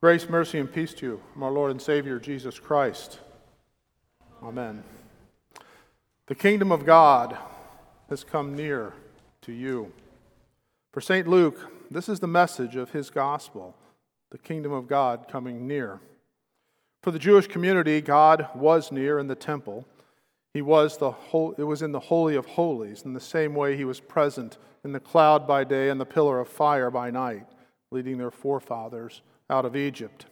Grace, mercy, and peace to you from our Lord and Savior Jesus Christ. Amen. The kingdom of God has come near to you. For St. Luke, this is the message of his gospel the kingdom of God coming near. For the Jewish community, God was near in the temple. He was the whole, it was in the Holy of Holies, in the same way he was present in the cloud by day and the pillar of fire by night, leading their forefathers out of Egypt.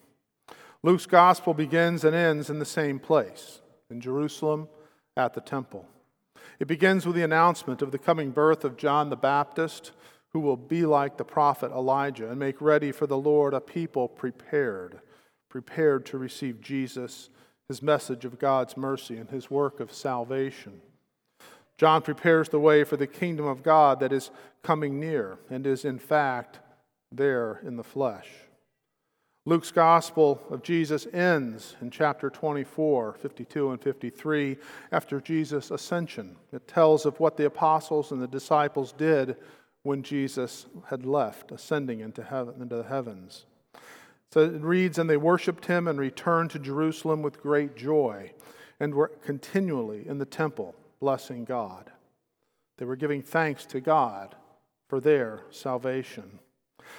Luke's gospel begins and ends in the same place, in Jerusalem at the temple. It begins with the announcement of the coming birth of John the Baptist, who will be like the prophet Elijah and make ready for the Lord a people prepared, prepared to receive Jesus, his message of God's mercy, and his work of salvation. John prepares the way for the kingdom of God that is coming near and is, in fact, there in the flesh. Luke's gospel of Jesus ends in chapter 24, 52 and 53, after Jesus' ascension. It tells of what the apostles and the disciples did when Jesus had left, ascending into, heaven, into the heavens. So it reads, And they worshiped him and returned to Jerusalem with great joy, and were continually in the temple, blessing God. They were giving thanks to God for their salvation.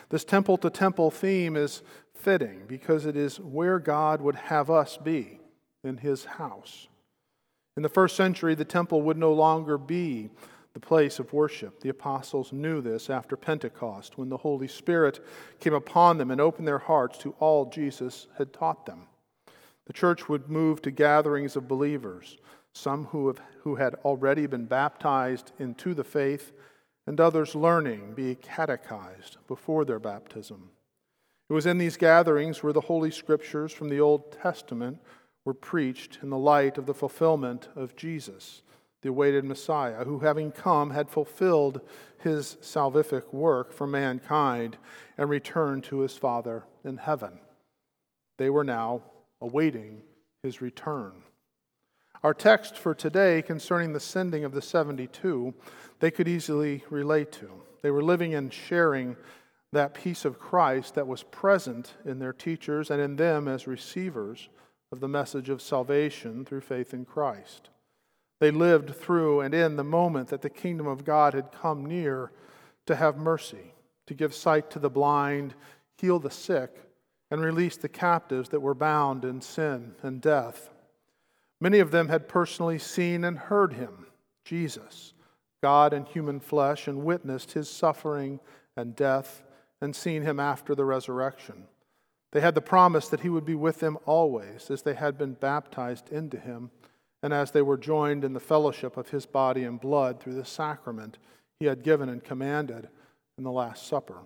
This temple to temple theme is fitting because it is where God would have us be in his house. In the first century, the temple would no longer be the place of worship. The apostles knew this after Pentecost when the Holy Spirit came upon them and opened their hearts to all Jesus had taught them. The church would move to gatherings of believers, some who, have, who had already been baptized into the faith, and others learning, be catechized before their baptism. It was in these gatherings where the Holy Scriptures from the Old Testament were preached in the light of the fulfillment of Jesus, the awaited Messiah, who, having come, had fulfilled his salvific work for mankind and returned to his Father in heaven. They were now awaiting his return. Our text for today concerning the sending of the 72, they could easily relate to. They were living and sharing that peace of Christ that was present in their teachers and in them as receivers of the message of salvation through faith in Christ. They lived through and in the moment that the kingdom of God had come near to have mercy, to give sight to the blind, heal the sick, and release the captives that were bound in sin and death. Many of them had personally seen and heard him, Jesus, God in human flesh, and witnessed his suffering and death and seen him after the resurrection. They had the promise that he would be with them always as they had been baptized into him and as they were joined in the fellowship of his body and blood through the sacrament he had given and commanded in the Last Supper.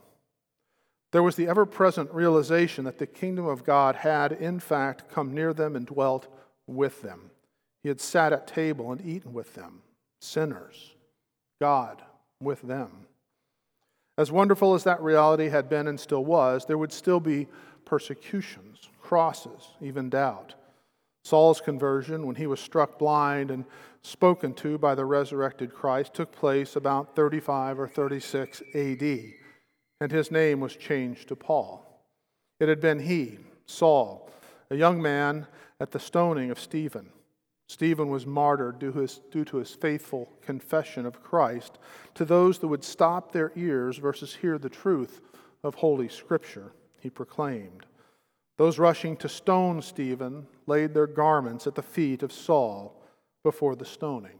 There was the ever present realization that the kingdom of God had, in fact, come near them and dwelt with them. He had sat at table and eaten with them, sinners, God with them. As wonderful as that reality had been and still was, there would still be persecutions, crosses, even doubt. Saul's conversion, when he was struck blind and spoken to by the resurrected Christ, took place about 35 or 36 AD, and his name was changed to Paul. It had been he, Saul, a young man at the stoning of Stephen Stephen was martyred due, his, due to his faithful confession of Christ to those that would stop their ears versus hear the truth of Holy Scripture, he proclaimed. Those rushing to stone Stephen laid their garments at the feet of Saul before the stoning,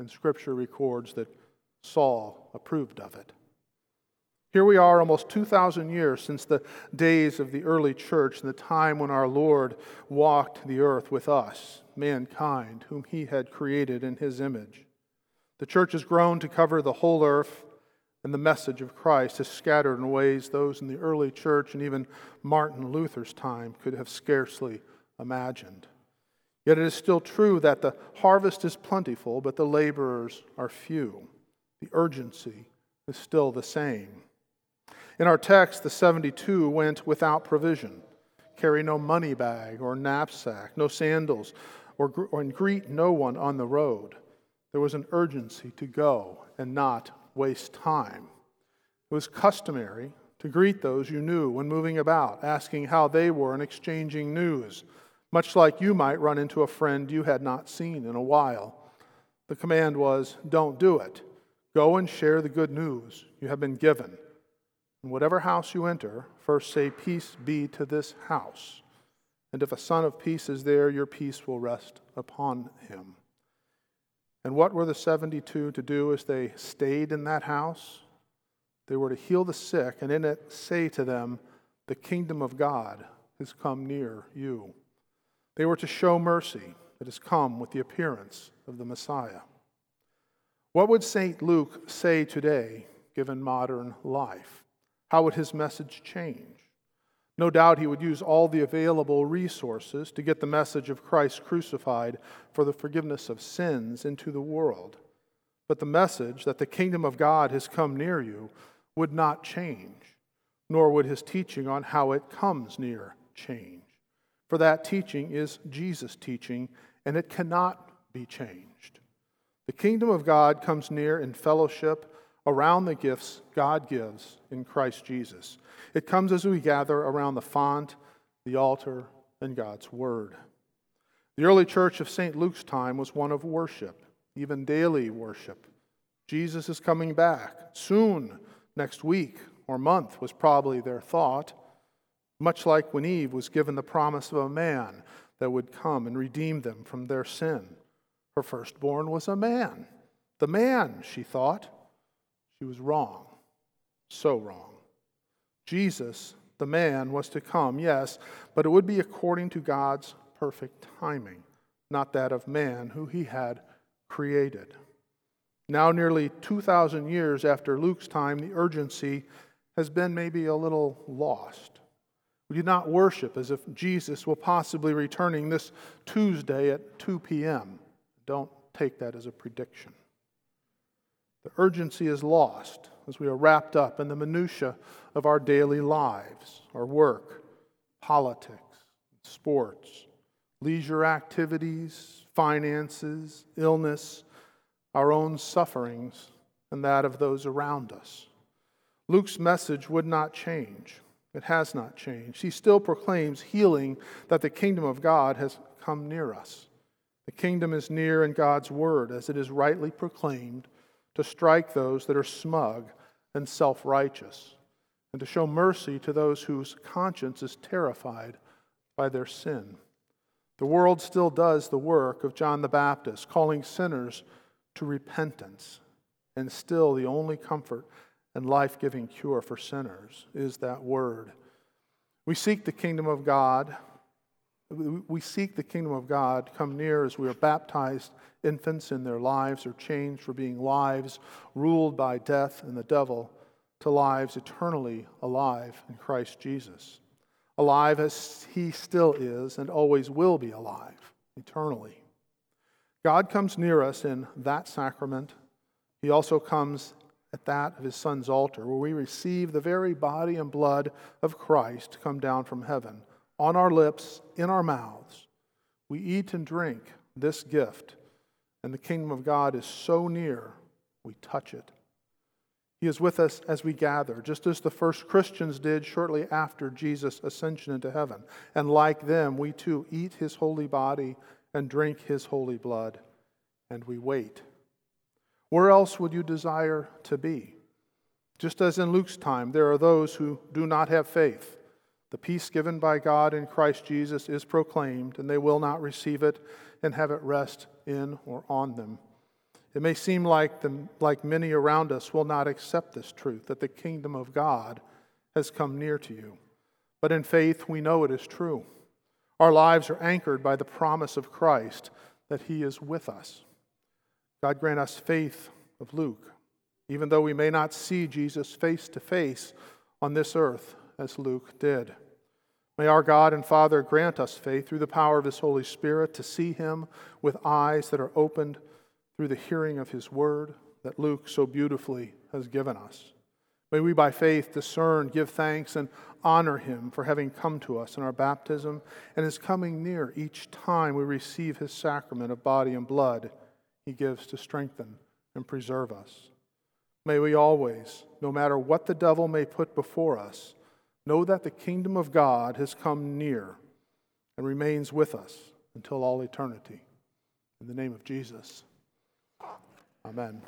and Scripture records that Saul approved of it. Here we are, almost 2,000 years since the days of the early church and the time when our Lord walked the earth with us, mankind, whom he had created in his image. The church has grown to cover the whole earth, and the message of Christ is scattered in ways those in the early church and even Martin Luther's time could have scarcely imagined. Yet it is still true that the harvest is plentiful, but the laborers are few. The urgency is still the same. In our text, the 72 went without provision, carry no money bag or knapsack, no sandals, or, or and greet no one on the road. There was an urgency to go and not waste time. It was customary to to greet those you knew when moving about, asking how they were and exchanging news, much like you might run into a friend you had not seen in a while. The command was, Don't do it. Go and share the good news you have been given. In whatever house you enter, first say, Peace be to this house. And if a son of peace is there, your peace will rest upon him. And what were the 72 to do as they stayed in that house? They were to heal the sick, and in it say to them, The kingdom of God has come near you. They were to show mercy that has come with the appearance of the Messiah. What would St. Luke say today, given modern life? How would his message change? No doubt he would use all the available resources to get the message of Christ crucified for the forgiveness of sins into the world. But the message that the kingdom of God has come near you would not change, nor would his teaching on how it comes near change. For that teaching is Jesus' teaching, and it cannot be changed. The kingdom of God comes near in fellowship around the gifts God gives in Christ Jesus. It comes as we gather around the font, the altar, and God's word. The early church of St. Luke's time was one of worship, even daily worship. Jesus is coming back soon, next week or month, was probably their thought, much like when Eve was given the promise of a man that would come and redeem them from their sin. Her firstborn was a man. The man, she thought. She was wrong. So wrong. Jesus, the man, was to come, yes, but it would be according to God's perfect timing, not that of man who he had created. Now, nearly 2,000 years after Luke's time, the urgency has been maybe a little lost. We do not worship as if Jesus will possibly returning this Tuesday at 2 p.m. Don't take that as a prediction. The urgency is lost as we are wrapped up in the minutiae of our daily lives, our work, politics, sports, leisure activities, finances, illness, our own sufferings, and that of those around us. Luke's message would not change. It has not changed. He still proclaims healing that the kingdom of God has come near us. The kingdom is near in God's word, as it is rightly proclaimed, to strike those that are smug and self righteous, and to show mercy to those whose conscience is terrified by their sin. The world still does the work of John the Baptist, calling sinners to repentance, and still the only comfort and life giving cure for sinners is that word. We seek the kingdom of God we seek the kingdom of God come near as we are baptized infants in their lives are changed from being lives ruled by death and the devil to lives eternally alive in Christ Jesus. Alive as he still is and always will be alive eternally. God comes near us in that sacrament. He also comes at that of his son's altar, where we receive the very body and blood of Christ come down from heaven on our lips, in our mouths. We eat and drink this gift, and the kingdom of God is so near, we touch it. He is with us as we gather, just as the first Christians did shortly after Jesus' ascension into heaven. And like them, we too eat his holy body and drink his holy blood, and we wait. Where else would you desire to be? Just as in Luke's time, there are those who do not have faith. The peace given by God in Christ Jesus is proclaimed, and they will not receive it and have it rest in or on them. It may seem like, the, like many around us will not accept this truth that the kingdom of God has come near to you. But in faith, we know it is true. Our lives are anchored by the promise of Christ that He is with us. God grant us faith of Luke, even though we may not see Jesus face to face on this earth as Luke did. May our God and Father grant us faith through the power of His Holy Spirit to see Him with eyes that are opened through the hearing of His word that Luke so beautifully has given us. May we by faith discern, give thanks, and honor Him for having come to us in our baptism and is coming near each time we receive His sacrament of body and blood He gives to strengthen and preserve us. May we always, no matter what the devil may put before us, know that the kingdom of God has come near and remains with us until all eternity. In the name of Jesus. Amen.